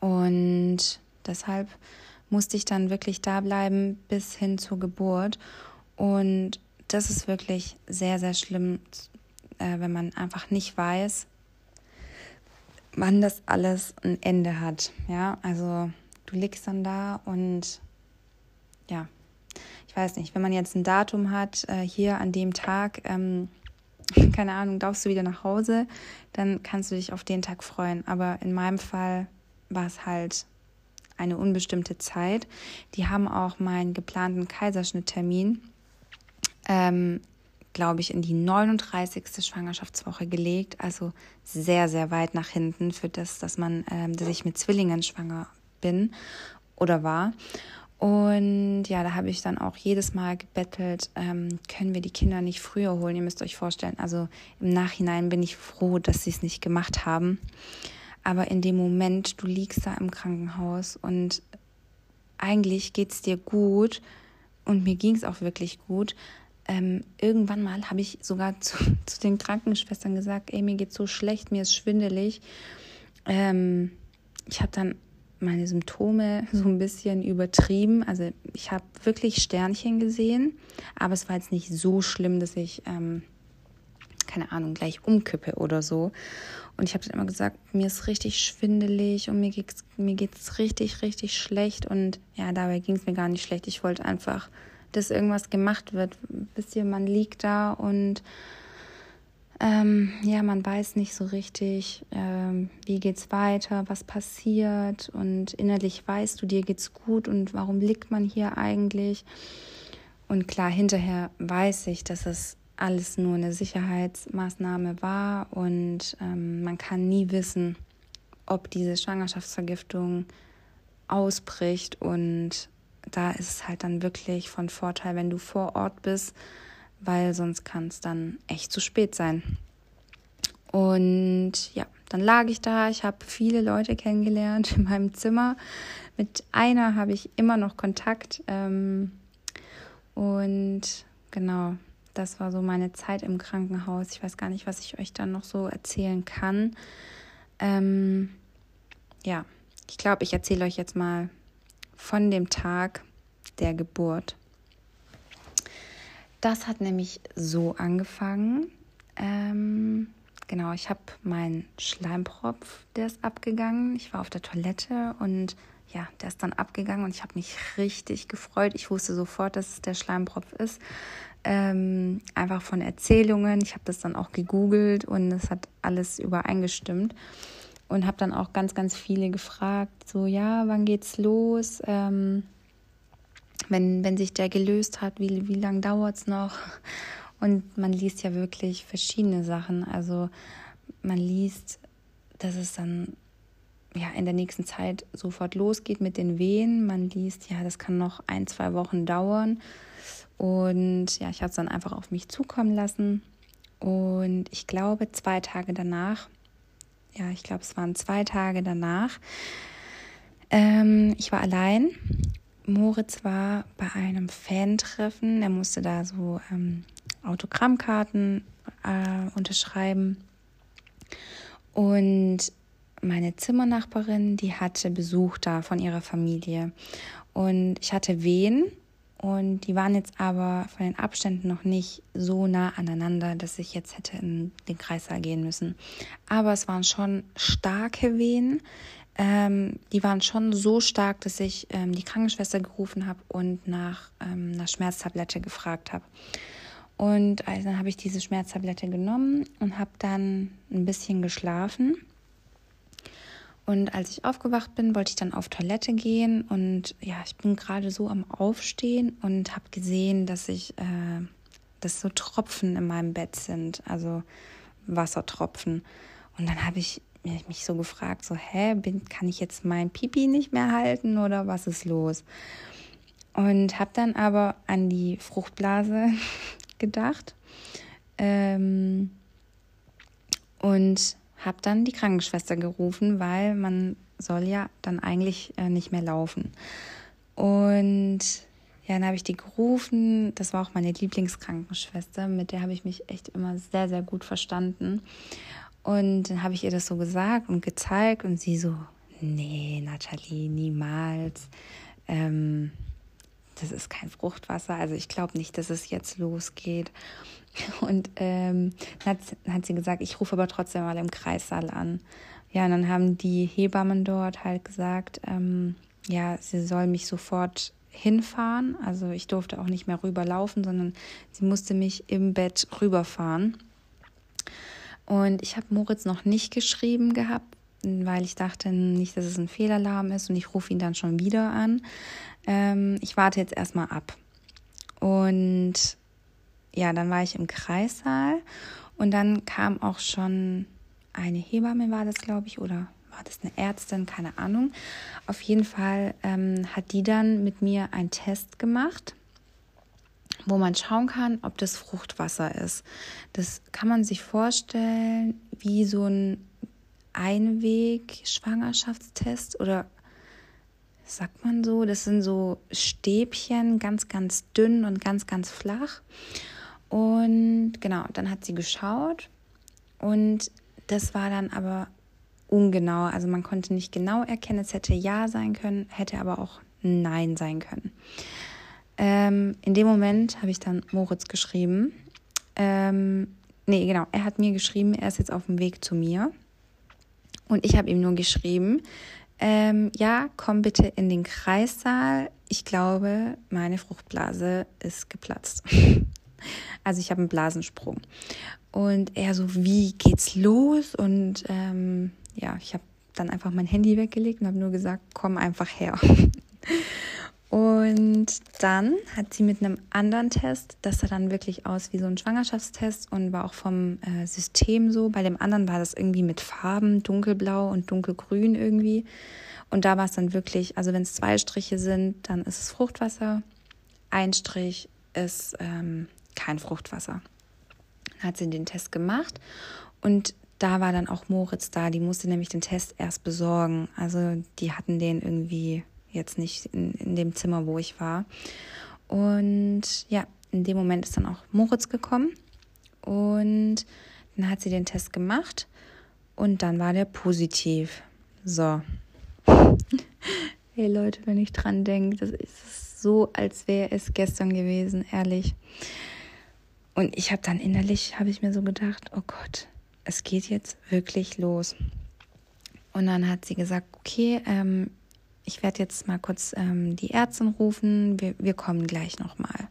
Und deshalb musste ich dann wirklich da bleiben bis hin zur Geburt. Und das ist wirklich sehr, sehr schlimm, äh, wenn man einfach nicht weiß, wann das alles ein Ende hat. Ja, also du liegst dann da und ja, ich weiß nicht, wenn man jetzt ein Datum hat, äh, hier an dem Tag, ähm, keine Ahnung, darfst du wieder nach Hause, dann kannst du dich auf den Tag freuen. Aber in meinem Fall war es halt eine unbestimmte Zeit. Die haben auch meinen geplanten Kaiserschnitttermin ähm, glaube ich, in die 39. Schwangerschaftswoche gelegt, also sehr, sehr weit nach hinten für das, dass man, ähm, dass ich mit Zwillingen schwanger bin oder war. Und ja, da habe ich dann auch jedes Mal gebettelt, ähm, können wir die Kinder nicht früher holen? Ihr müsst euch vorstellen, also im Nachhinein bin ich froh, dass sie es nicht gemacht haben. Aber in dem Moment, du liegst da im Krankenhaus und eigentlich geht es dir gut und mir ging es auch wirklich gut, ähm, irgendwann mal habe ich sogar zu, zu, den Krankenschwestern gesagt, ey, mir geht so schlecht, mir ist schwindelig. Ähm, ich habe dann meine Symptome so ein bisschen übertrieben. Also ich habe wirklich Sternchen gesehen, aber es war jetzt nicht so schlimm, dass ich, ähm, keine Ahnung, gleich umkippe oder so. Und ich habe dann immer gesagt, mir ist richtig schwindelig und mir geht's, mir geht's richtig, richtig schlecht. Und ja, dabei ging es mir gar nicht schlecht. Ich wollte einfach dass irgendwas gemacht wird. Wisst ihr, man liegt da und ähm, ja, man weiß nicht so richtig, ähm, wie geht's weiter, was passiert und innerlich weißt du, dir geht's gut und warum liegt man hier eigentlich? Und klar, hinterher weiß ich, dass es alles nur eine Sicherheitsmaßnahme war und ähm, man kann nie wissen, ob diese Schwangerschaftsvergiftung ausbricht und da ist es halt dann wirklich von Vorteil, wenn du vor Ort bist, weil sonst kann es dann echt zu spät sein. Und ja, dann lag ich da. Ich habe viele Leute kennengelernt in meinem Zimmer. Mit einer habe ich immer noch Kontakt. Ähm, und genau, das war so meine Zeit im Krankenhaus. Ich weiß gar nicht, was ich euch dann noch so erzählen kann. Ähm, ja, ich glaube, ich erzähle euch jetzt mal von dem Tag der Geburt. Das hat nämlich so angefangen. Ähm, genau, ich habe meinen Schleimpropf, der ist abgegangen. Ich war auf der Toilette und ja, der ist dann abgegangen und ich habe mich richtig gefreut. Ich wusste sofort, dass es der Schleimpropf ist. Ähm, einfach von Erzählungen. Ich habe das dann auch gegoogelt und es hat alles übereingestimmt. Und habe dann auch ganz, ganz viele gefragt, so ja, wann geht's los? Ähm, wenn, wenn sich der gelöst hat, wie, wie lange dauert es noch? Und man liest ja wirklich verschiedene Sachen. Also man liest, dass es dann ja in der nächsten Zeit sofort losgeht mit den Wehen. Man liest, ja, das kann noch ein, zwei Wochen dauern. Und ja, ich habe es dann einfach auf mich zukommen lassen. Und ich glaube, zwei Tage danach, ja, ich glaube, es waren zwei Tage danach, ähm, ich war allein. Moritz war bei einem Fan-Treffen. Er musste da so ähm, Autogrammkarten äh, unterschreiben. Und meine Zimmernachbarin, die hatte Besuch da von ihrer Familie. Und ich hatte Wehen und die waren jetzt aber von den Abständen noch nicht so nah aneinander, dass ich jetzt hätte in den Kreissaal gehen müssen. Aber es waren schon starke Wehen. Ähm, die waren schon so stark, dass ich ähm, die Krankenschwester gerufen habe und nach ähm, einer Schmerztablette gefragt habe. Und also dann habe ich diese Schmerztablette genommen und habe dann ein bisschen geschlafen. Und als ich aufgewacht bin, wollte ich dann auf Toilette gehen und ja, ich bin gerade so am Aufstehen und habe gesehen, dass ich, äh, dass so Tropfen in meinem Bett sind, also Wassertropfen. Und dann habe ich mich so gefragt, so, hä, bin, kann ich jetzt mein Pipi nicht mehr halten oder was ist los? Und habe dann aber an die Fruchtblase gedacht ähm, und habe dann die Krankenschwester gerufen, weil man soll ja dann eigentlich äh, nicht mehr laufen. Und ja, dann habe ich die gerufen. Das war auch meine Lieblingskrankenschwester, mit der habe ich mich echt immer sehr, sehr gut verstanden. Und dann habe ich ihr das so gesagt und gezeigt und sie so, nee, Nathalie, niemals. Ähm, das ist kein Fruchtwasser. Also ich glaube nicht, dass es jetzt losgeht. Und ähm, dann, hat, dann hat sie gesagt, ich rufe aber trotzdem mal im Kreissaal an. Ja, und dann haben die Hebammen dort halt gesagt, ähm, ja, sie soll mich sofort hinfahren. Also ich durfte auch nicht mehr rüberlaufen, sondern sie musste mich im Bett rüberfahren. Und ich habe Moritz noch nicht geschrieben gehabt, weil ich dachte nicht, dass es ein Fehlalarm ist und ich rufe ihn dann schon wieder an. Ähm, ich warte jetzt erstmal ab. Und ja, dann war ich im Kreissaal und dann kam auch schon eine Hebamme, war das, glaube ich, oder war das eine Ärztin, keine Ahnung. Auf jeden Fall ähm, hat die dann mit mir einen Test gemacht, wo man schauen kann, ob das Fruchtwasser ist. Das kann man sich vorstellen wie so ein Einweg-Schwangerschaftstest oder sagt man so, das sind so Stäbchen, ganz, ganz dünn und ganz, ganz flach. Und genau, dann hat sie geschaut und das war dann aber ungenau. Also man konnte nicht genau erkennen, es hätte Ja sein können, hätte aber auch Nein sein können. Ähm, in dem Moment habe ich dann Moritz geschrieben. Ähm, nee, genau, er hat mir geschrieben, er ist jetzt auf dem Weg zu mir. Und ich habe ihm nur geschrieben, ähm, ja, komm bitte in den Kreissaal. Ich glaube, meine Fruchtblase ist geplatzt. also ich habe einen Blasensprung. Und er so, wie geht's los? Und ähm, ja, ich habe dann einfach mein Handy weggelegt und habe nur gesagt, komm einfach her. Und dann hat sie mit einem anderen Test, das sah dann wirklich aus wie so ein Schwangerschaftstest und war auch vom äh, System so. Bei dem anderen war das irgendwie mit Farben, dunkelblau und dunkelgrün irgendwie. Und da war es dann wirklich, also wenn es zwei Striche sind, dann ist es Fruchtwasser. Ein Strich ist ähm, kein Fruchtwasser. Dann hat sie den Test gemacht und da war dann auch Moritz da. Die musste nämlich den Test erst besorgen. Also die hatten den irgendwie jetzt nicht in, in dem Zimmer, wo ich war. Und ja, in dem Moment ist dann auch Moritz gekommen und dann hat sie den Test gemacht und dann war der positiv. So. hey Leute, wenn ich dran denke, das ist so, als wäre es gestern gewesen, ehrlich. Und ich habe dann innerlich, habe ich mir so gedacht, oh Gott, es geht jetzt wirklich los. Und dann hat sie gesagt, okay, ähm, ich werde jetzt mal kurz ähm, die Ärztin rufen, wir, wir kommen gleich nochmal.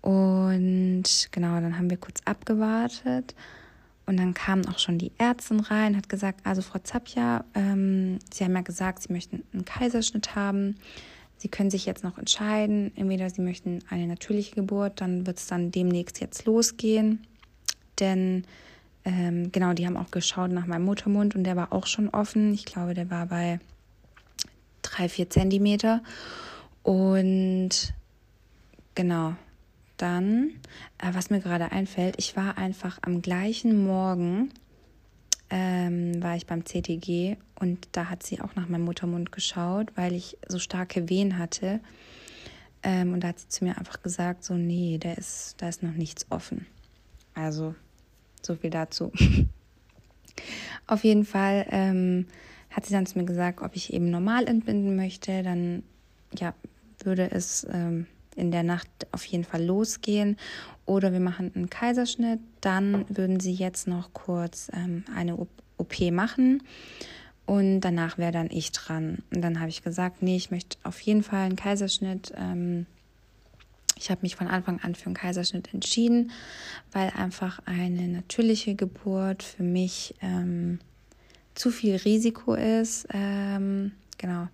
Und genau, dann haben wir kurz abgewartet. Und dann kamen auch schon die Ärztin rein, hat gesagt, also Frau Zapja, ähm, Sie haben ja gesagt, Sie möchten einen Kaiserschnitt haben. Sie können sich jetzt noch entscheiden, entweder Sie möchten eine natürliche Geburt, dann wird es dann demnächst jetzt losgehen. Denn ähm, genau, die haben auch geschaut nach meinem Muttermund und der war auch schon offen. Ich glaube, der war bei drei, vier Zentimeter. Und genau, dann, äh, was mir gerade einfällt, ich war einfach am gleichen Morgen, ähm, war ich beim CTG und da hat sie auch nach meinem Muttermund geschaut, weil ich so starke Wehen hatte. Ähm, und da hat sie zu mir einfach gesagt, so, nee, der ist, da ist noch nichts offen. Also, so viel dazu. Auf jeden Fall ähm, hat sie dann zu mir gesagt, ob ich eben normal entbinden möchte. Dann, ja, würde es ähm, in der Nacht auf jeden Fall losgehen. Oder wir machen einen Kaiserschnitt. Dann würden sie jetzt noch kurz ähm, eine OP machen. Und danach wäre dann ich dran. Und dann habe ich gesagt, nee, ich möchte auf jeden Fall einen Kaiserschnitt. Ähm, ich habe mich von Anfang an für einen Kaiserschnitt entschieden, weil einfach eine natürliche Geburt für mich ähm, zu viel Risiko ist. Ähm, genau.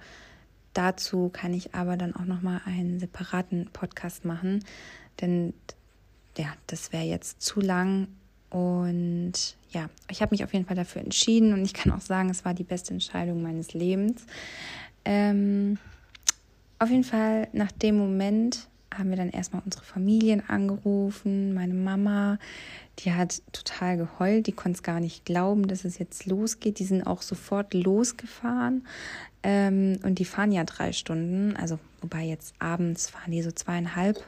Dazu kann ich aber dann auch noch mal einen separaten Podcast machen, denn ja, das wäre jetzt zu lang und ja, ich habe mich auf jeden Fall dafür entschieden und ich kann auch sagen, es war die beste Entscheidung meines Lebens. Ähm, auf jeden Fall nach dem Moment haben wir dann erstmal unsere Familien angerufen, meine Mama, die hat total geheult, die konnte es gar nicht glauben, dass es jetzt losgeht. Die sind auch sofort losgefahren. Ähm, und die fahren ja drei Stunden, also wobei jetzt abends fahren die so zweieinhalb.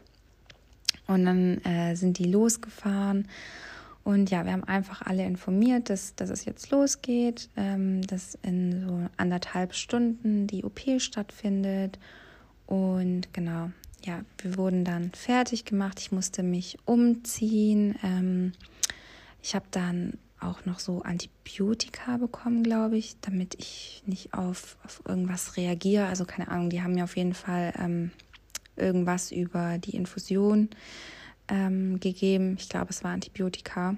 Und dann äh, sind die losgefahren. Und ja, wir haben einfach alle informiert, dass, dass es jetzt losgeht, ähm, dass in so anderthalb Stunden die OP stattfindet. Und genau, ja, wir wurden dann fertig gemacht. Ich musste mich umziehen. Ähm, ich habe dann auch noch so Antibiotika bekommen, glaube ich, damit ich nicht auf, auf irgendwas reagiere. Also keine Ahnung, die haben mir auf jeden Fall ähm, irgendwas über die Infusion ähm, gegeben. Ich glaube, es war Antibiotika.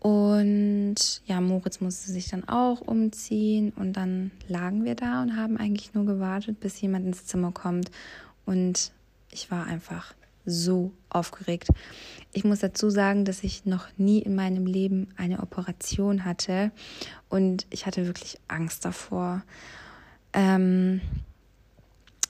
Und ja, Moritz musste sich dann auch umziehen und dann lagen wir da und haben eigentlich nur gewartet, bis jemand ins Zimmer kommt und ich war einfach so aufgeregt. Ich muss dazu sagen, dass ich noch nie in meinem Leben eine Operation hatte und ich hatte wirklich Angst davor. Ähm,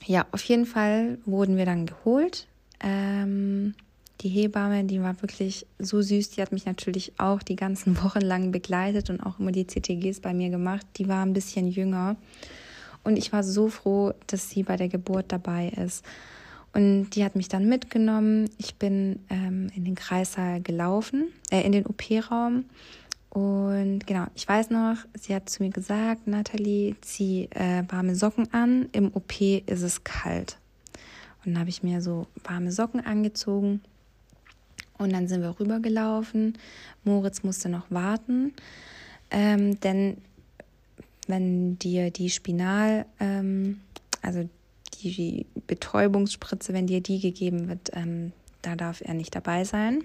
ja, auf jeden Fall wurden wir dann geholt. Ähm, die Hebamme, die war wirklich so süß, die hat mich natürlich auch die ganzen Wochen lang begleitet und auch immer die CTGs bei mir gemacht. Die war ein bisschen jünger und ich war so froh, dass sie bei der Geburt dabei ist. Und die hat mich dann mitgenommen. Ich bin ähm, in den Kreissaal gelaufen, äh, in den OP-Raum. Und genau, ich weiß noch, sie hat zu mir gesagt, Nathalie, zieh äh, warme Socken an. Im OP ist es kalt. Und dann habe ich mir so warme Socken angezogen. Und dann sind wir rübergelaufen. Moritz musste noch warten, ähm, denn wenn dir die Spinal, ähm, also die Betäubungsspritze, wenn dir die gegeben wird, ähm, da darf er nicht dabei sein.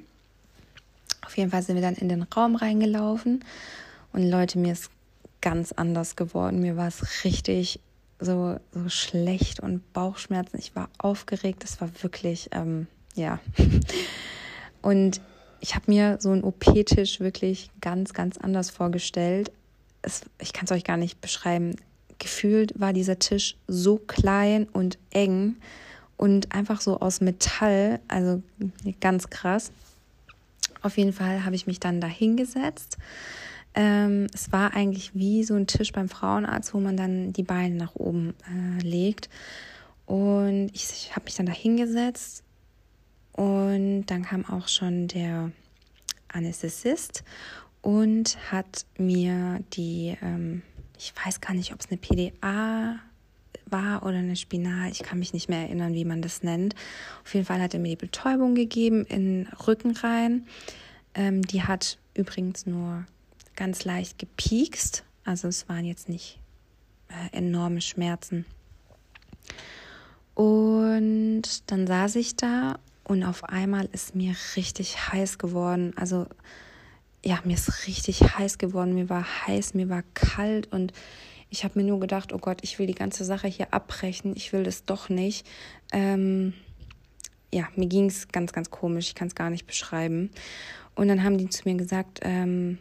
Auf jeden Fall sind wir dann in den Raum reingelaufen und Leute, mir ist ganz anders geworden. Mir war es richtig so, so schlecht und Bauchschmerzen. Ich war aufgeregt. Es war wirklich, ähm, ja. Und ich habe mir so einen OP-Tisch wirklich ganz, ganz anders vorgestellt es, ich kann es euch gar nicht beschreiben. Gefühlt war dieser Tisch so klein und eng und einfach so aus Metall, also ganz krass. Auf jeden Fall habe ich mich dann da hingesetzt. Ähm, es war eigentlich wie so ein Tisch beim Frauenarzt, wo man dann die Beine nach oben äh, legt. Und ich, ich habe mich dann da hingesetzt und dann kam auch schon der Anästhesist und hat mir die, ähm, ich weiß gar nicht, ob es eine PDA war oder eine Spinal, ich kann mich nicht mehr erinnern, wie man das nennt. Auf jeden Fall hat er mir die Betäubung gegeben in Rücken rein. Ähm, die hat übrigens nur ganz leicht gepiekst, also es waren jetzt nicht äh, enorme Schmerzen. Und dann saß ich da und auf einmal ist mir richtig heiß geworden. Also ja, mir ist richtig heiß geworden. Mir war heiß, mir war kalt und ich habe mir nur gedacht, oh Gott, ich will die ganze Sache hier abbrechen. Ich will das doch nicht. Ähm, ja, mir ging es ganz, ganz komisch. Ich kann es gar nicht beschreiben. Und dann haben die zu mir gesagt, ähm,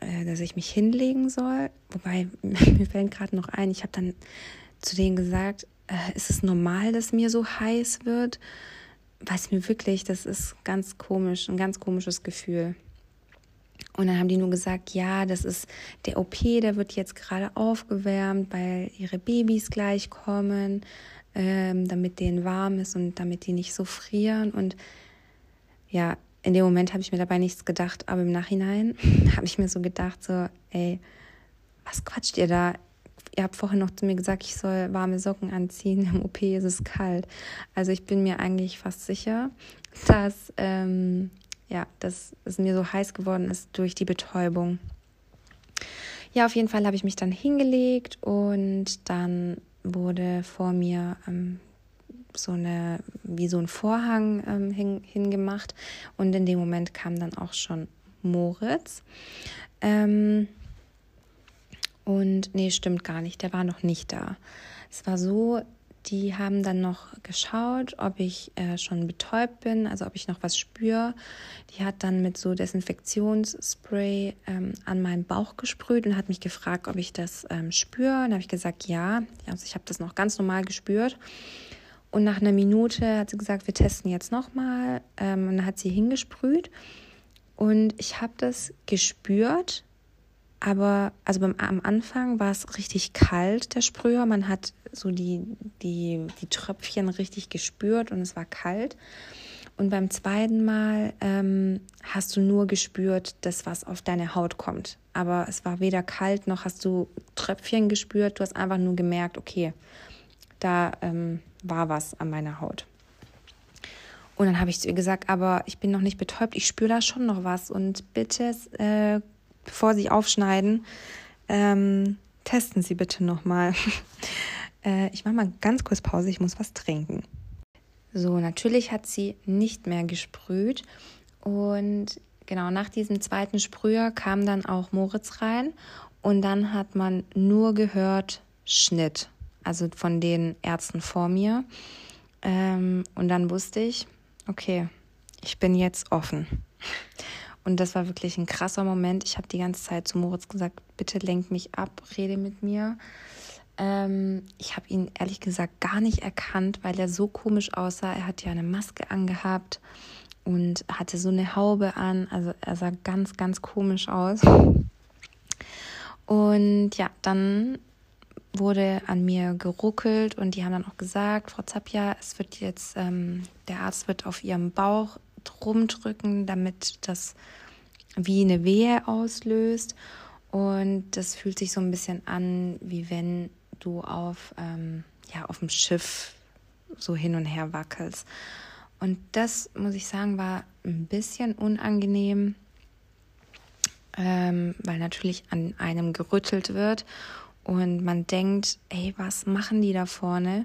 äh, dass ich mich hinlegen soll. Wobei, mir fällt gerade noch ein, ich habe dann zu denen gesagt, äh, ist es normal, dass mir so heiß wird? Weiß mir wirklich, das ist ganz komisch, ein ganz komisches Gefühl. Und dann haben die nur gesagt, ja, das ist der OP, der wird jetzt gerade aufgewärmt, weil ihre Babys gleich kommen, ähm, damit denen warm ist und damit die nicht so frieren. Und ja, in dem Moment habe ich mir dabei nichts gedacht, aber im Nachhinein habe ich mir so gedacht, so, ey, was quatscht ihr da? Ihr habt vorhin noch zu mir gesagt, ich soll warme Socken anziehen. Im OP ist es kalt. Also ich bin mir eigentlich fast sicher, dass ähm, ja, dass es mir so heiß geworden ist durch die Betäubung. Ja, auf jeden Fall habe ich mich dann hingelegt und dann wurde vor mir ähm, so eine, wie so ein Vorhang ähm, hin, hingemacht und in dem Moment kam dann auch schon Moritz. Ähm, und nee, stimmt gar nicht, der war noch nicht da. Es war so, die haben dann noch geschaut, ob ich äh, schon betäubt bin, also ob ich noch was spüre. Die hat dann mit so Desinfektionsspray ähm, an meinen Bauch gesprüht und hat mich gefragt, ob ich das ähm, spüre. Dann habe ich gesagt, ja. Also ich habe das noch ganz normal gespürt. Und nach einer Minute hat sie gesagt, wir testen jetzt nochmal. Ähm, und dann hat sie hingesprüht. Und ich habe das gespürt, aber also beim, am Anfang war es richtig kalt, der Sprüher. Man hat so die, die, die Tröpfchen richtig gespürt und es war kalt. Und beim zweiten Mal ähm, hast du nur gespürt, das, was auf deine Haut kommt. Aber es war weder kalt noch hast du Tröpfchen gespürt. Du hast einfach nur gemerkt, okay, da ähm, war was an meiner Haut. Und dann habe ich zu ihr gesagt, aber ich bin noch nicht betäubt, ich spüre da schon noch was. Und bitte äh, bevor Sie aufschneiden, ähm, testen Sie bitte nochmal. äh, ich mache mal ganz kurz Pause, ich muss was trinken. So, natürlich hat sie nicht mehr gesprüht und genau nach diesem zweiten Sprüher kam dann auch Moritz rein und dann hat man nur gehört Schnitt, also von den Ärzten vor mir. Ähm, und dann wusste ich, okay, ich bin jetzt offen. Und das war wirklich ein krasser Moment. Ich habe die ganze Zeit zu Moritz gesagt, bitte lenk mich ab, rede mit mir. Ähm, ich habe ihn ehrlich gesagt gar nicht erkannt, weil er so komisch aussah. Er hat ja eine Maske angehabt und hatte so eine Haube an. Also er sah ganz, ganz komisch aus. Und ja, dann wurde an mir geruckelt und die haben dann auch gesagt, Frau Zapja, es wird jetzt, ähm, der Arzt wird auf ihrem Bauch rumdrücken, damit das wie eine Wehe auslöst. Und das fühlt sich so ein bisschen an, wie wenn du auf, ähm, ja, auf dem Schiff so hin und her wackelst. Und das, muss ich sagen, war ein bisschen unangenehm, ähm, weil natürlich an einem gerüttelt wird und man denkt, ey, was machen die da vorne?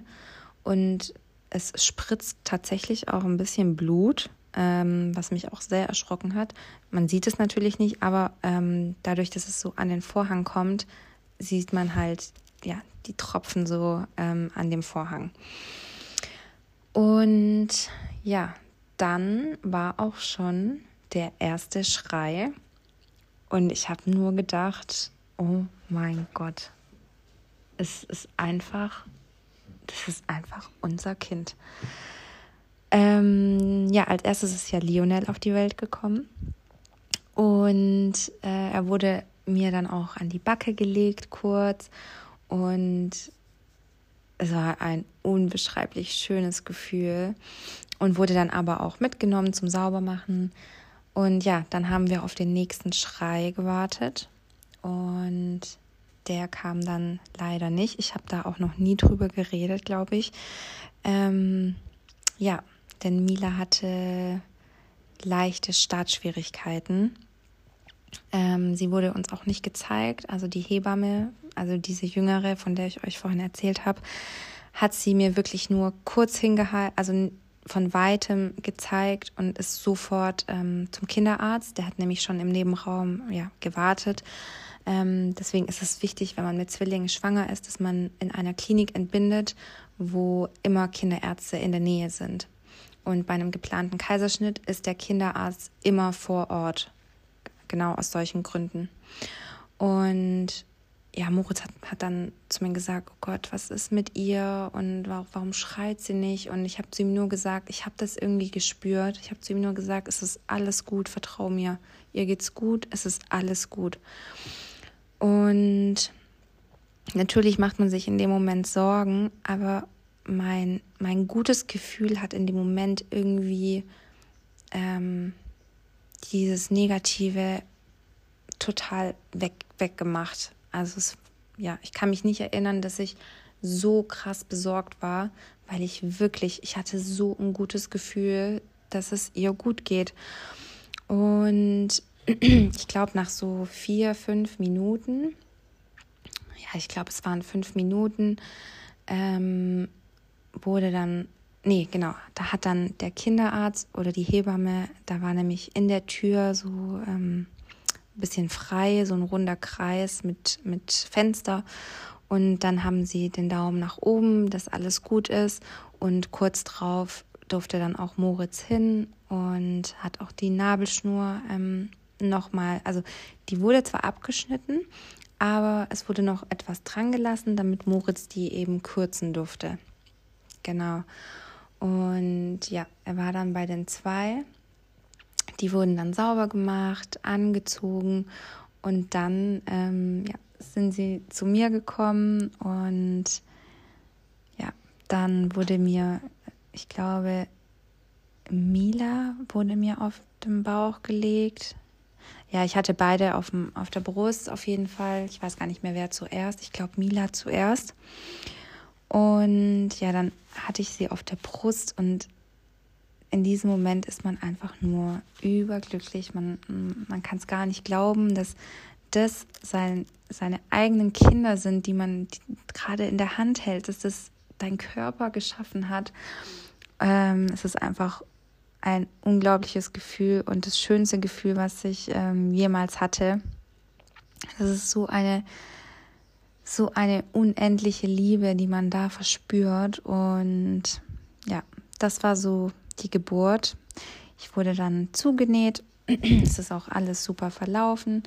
Und es spritzt tatsächlich auch ein bisschen Blut ähm, was mich auch sehr erschrocken hat. Man sieht es natürlich nicht, aber ähm, dadurch, dass es so an den Vorhang kommt, sieht man halt ja die Tropfen so ähm, an dem Vorhang. Und ja, dann war auch schon der erste Schrei und ich habe nur gedacht, oh mein Gott, es ist einfach, das ist einfach unser Kind. Ähm, ja, als erstes ist ja Lionel auf die Welt gekommen. Und äh, er wurde mir dann auch an die Backe gelegt, kurz. Und es war ein unbeschreiblich schönes Gefühl. Und wurde dann aber auch mitgenommen zum Saubermachen. Und ja, dann haben wir auf den nächsten Schrei gewartet. Und der kam dann leider nicht. Ich habe da auch noch nie drüber geredet, glaube ich. Ähm, ja, denn Mila hatte leichte Startschwierigkeiten. Ähm, sie wurde uns auch nicht gezeigt. Also die Hebamme, also diese Jüngere, von der ich euch vorhin erzählt habe, hat sie mir wirklich nur kurz hingehalten, also von weitem gezeigt und ist sofort ähm, zum Kinderarzt. Der hat nämlich schon im Nebenraum ja, gewartet. Ähm, deswegen ist es wichtig, wenn man mit Zwillingen schwanger ist, dass man in einer Klinik entbindet, wo immer Kinderärzte in der Nähe sind. Und bei einem geplanten Kaiserschnitt ist der Kinderarzt immer vor Ort. Genau aus solchen Gründen. Und ja, Moritz hat, hat dann zu mir gesagt, oh Gott, was ist mit ihr und warum, warum schreit sie nicht? Und ich habe zu ihm nur gesagt, ich habe das irgendwie gespürt. Ich habe zu ihm nur gesagt, es ist alles gut, vertrau mir. Ihr geht's gut, es ist alles gut. Und natürlich macht man sich in dem Moment Sorgen, aber mein, mein gutes Gefühl hat in dem Moment irgendwie ähm, dieses Negative total weg, weggemacht. Also es, ja, ich kann mich nicht erinnern, dass ich so krass besorgt war, weil ich wirklich, ich hatte so ein gutes Gefühl, dass es ihr gut geht. Und ich glaube, nach so vier, fünf Minuten, ja, ich glaube, es waren fünf Minuten, ähm, wurde dann, nee, genau, da hat dann der Kinderarzt oder die Hebamme, da war nämlich in der Tür so ähm, bisschen frei, so ein runder Kreis mit, mit Fenster. Und dann haben sie den Daumen nach oben, dass alles gut ist. Und kurz drauf durfte dann auch Moritz hin und hat auch die Nabelschnur ähm, nochmal, also die wurde zwar abgeschnitten, aber es wurde noch etwas dran gelassen, damit Moritz die eben kürzen durfte. Genau. Und ja, er war dann bei den zwei die wurden dann sauber gemacht, angezogen und dann ähm, ja, sind sie zu mir gekommen und ja, dann wurde mir, ich glaube, Mila wurde mir auf den Bauch gelegt. Ja, ich hatte beide auf, dem, auf der Brust auf jeden Fall. Ich weiß gar nicht mehr, wer zuerst. Ich glaube, Mila zuerst. Und ja, dann hatte ich sie auf der Brust und in diesem Moment ist man einfach nur überglücklich. Man, man kann es gar nicht glauben, dass das sein, seine eigenen Kinder sind, die man gerade in der Hand hält, dass das dein Körper geschaffen hat. Ähm, es ist einfach ein unglaubliches Gefühl und das schönste Gefühl, was ich ähm, jemals hatte. Das ist so eine so eine unendliche Liebe, die man da verspürt und ja, das war so die Geburt. Ich wurde dann zugenäht. es ist auch alles super verlaufen.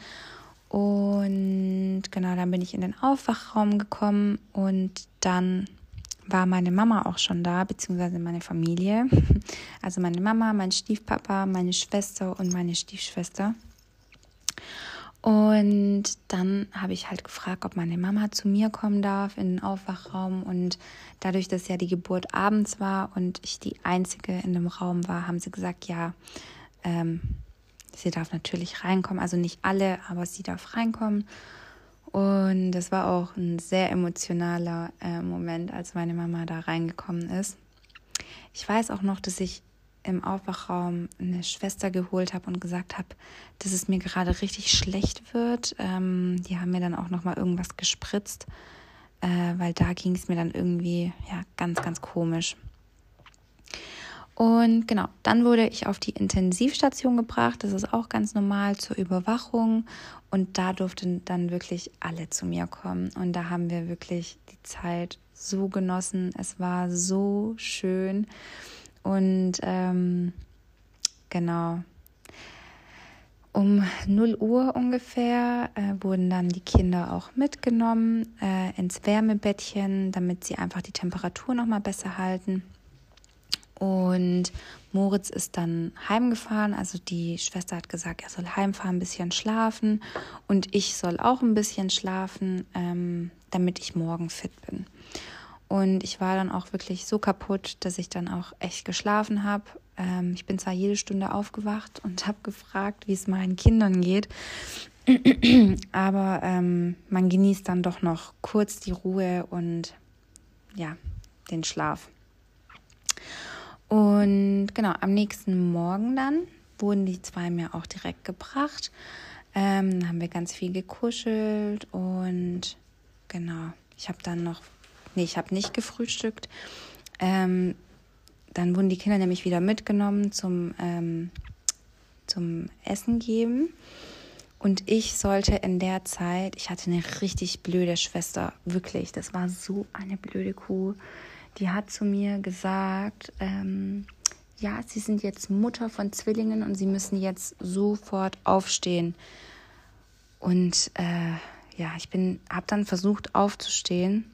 Und genau, dann bin ich in den Aufwachraum gekommen und dann war meine Mama auch schon da, beziehungsweise meine Familie. Also meine Mama, mein Stiefpapa, meine Schwester und meine Stiefschwester. Und dann habe ich halt gefragt, ob meine Mama zu mir kommen darf in den Aufwachraum. Und dadurch, dass ja die Geburt abends war und ich die Einzige in dem Raum war, haben sie gesagt, ja, ähm, sie darf natürlich reinkommen. Also nicht alle, aber sie darf reinkommen. Und das war auch ein sehr emotionaler äh, Moment, als meine Mama da reingekommen ist. Ich weiß auch noch, dass ich im Aufwachraum eine Schwester geholt habe und gesagt habe, dass es mir gerade richtig schlecht wird. Ähm, die haben mir dann auch noch mal irgendwas gespritzt, äh, weil da ging es mir dann irgendwie ja ganz ganz komisch. Und genau, dann wurde ich auf die Intensivstation gebracht. Das ist auch ganz normal zur Überwachung. Und da durften dann wirklich alle zu mir kommen. Und da haben wir wirklich die Zeit so genossen. Es war so schön. Und ähm, genau, um 0 Uhr ungefähr äh, wurden dann die Kinder auch mitgenommen äh, ins Wärmebettchen, damit sie einfach die Temperatur noch mal besser halten. Und Moritz ist dann heimgefahren. Also die Schwester hat gesagt, er soll heimfahren, ein bisschen schlafen. Und ich soll auch ein bisschen schlafen, ähm, damit ich morgen fit bin. Und ich war dann auch wirklich so kaputt, dass ich dann auch echt geschlafen habe. Ähm, ich bin zwar jede Stunde aufgewacht und habe gefragt, wie es meinen Kindern geht, aber ähm, man genießt dann doch noch kurz die Ruhe und ja, den Schlaf. Und genau, am nächsten Morgen dann wurden die zwei mir auch direkt gebracht. Ähm, haben wir ganz viel gekuschelt und genau, ich habe dann noch nee, ich habe nicht gefrühstückt. Ähm, dann wurden die Kinder nämlich wieder mitgenommen zum, ähm, zum Essen geben. Und ich sollte in der Zeit, ich hatte eine richtig blöde Schwester, wirklich, das war so eine blöde Kuh. Die hat zu mir gesagt, ähm, ja, sie sind jetzt Mutter von Zwillingen und sie müssen jetzt sofort aufstehen. Und äh, ja, ich bin, habe dann versucht aufzustehen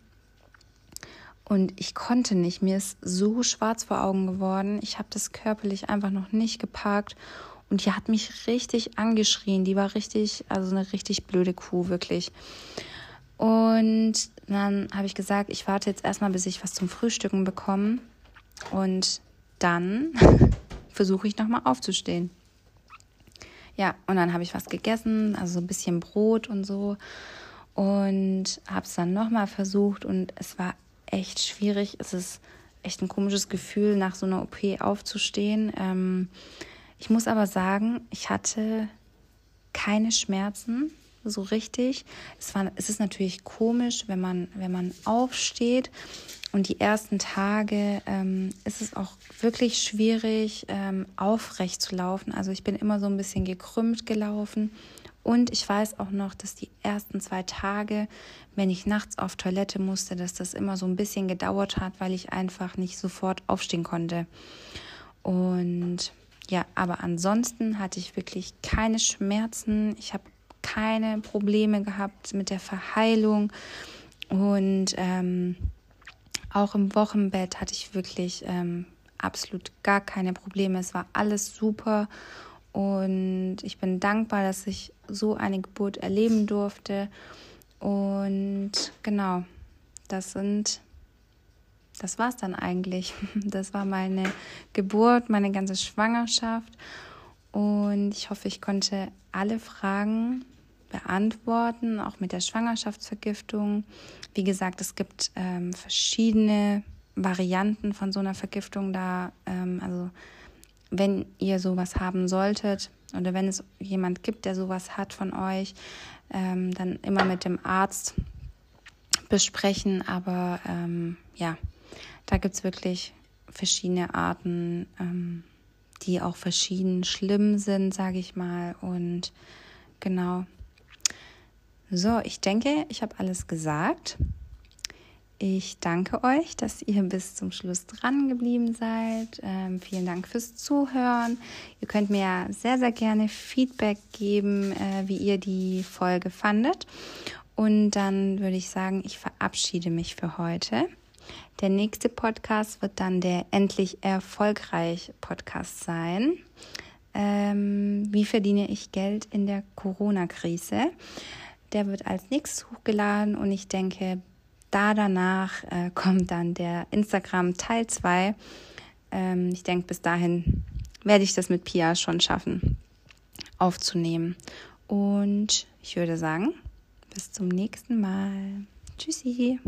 und ich konnte nicht. Mir ist so schwarz vor Augen geworden. Ich habe das körperlich einfach noch nicht gepackt. Und die hat mich richtig angeschrien. Die war richtig, also eine richtig blöde Kuh, wirklich. Und dann habe ich gesagt, ich warte jetzt erstmal, bis ich was zum Frühstücken bekomme. Und dann versuche ich nochmal aufzustehen. Ja, und dann habe ich was gegessen, also so ein bisschen Brot und so. Und habe es dann nochmal versucht und es war echt schwierig. Es ist echt ein komisches Gefühl, nach so einer OP aufzustehen. Ähm, ich muss aber sagen, ich hatte keine Schmerzen so richtig. Es, war, es ist natürlich komisch, wenn man, wenn man aufsteht. Und die ersten Tage ähm, ist es auch wirklich schwierig, ähm, aufrecht zu laufen. Also ich bin immer so ein bisschen gekrümmt gelaufen. Und ich weiß auch noch, dass die ersten zwei Tage, wenn ich nachts auf Toilette musste, dass das immer so ein bisschen gedauert hat, weil ich einfach nicht sofort aufstehen konnte. Und ja, aber ansonsten hatte ich wirklich keine Schmerzen. Ich habe keine Probleme gehabt mit der Verheilung. Und ähm, auch im Wochenbett hatte ich wirklich ähm, absolut gar keine Probleme. Es war alles super. Und ich bin dankbar, dass ich so eine Geburt erleben durfte. Und genau, das sind, das war es dann eigentlich. Das war meine Geburt, meine ganze Schwangerschaft. Und ich hoffe, ich konnte alle Fragen beantworten, auch mit der Schwangerschaftsvergiftung. Wie gesagt, es gibt ähm, verschiedene Varianten von so einer Vergiftung da. Ähm, also wenn ihr sowas haben solltet oder wenn es jemand gibt, der sowas hat von euch, ähm, dann immer mit dem Arzt besprechen. Aber ähm, ja, da gibt es wirklich verschiedene Arten, ähm, die auch verschieden schlimm sind, sage ich mal. Und genau. So, ich denke, ich habe alles gesagt. Ich danke euch, dass ihr bis zum Schluss dran geblieben seid. Ähm, vielen Dank fürs Zuhören. Ihr könnt mir sehr, sehr gerne Feedback geben, äh, wie ihr die Folge fandet. Und dann würde ich sagen, ich verabschiede mich für heute. Der nächste Podcast wird dann der Endlich Erfolgreich Podcast sein. Ähm, wie verdiene ich Geld in der Corona-Krise? Der wird als nächstes hochgeladen und ich denke, da danach äh, kommt dann der Instagram Teil 2. Ähm, ich denke, bis dahin werde ich das mit Pia schon schaffen, aufzunehmen. Und ich würde sagen, bis zum nächsten Mal. Tschüssi.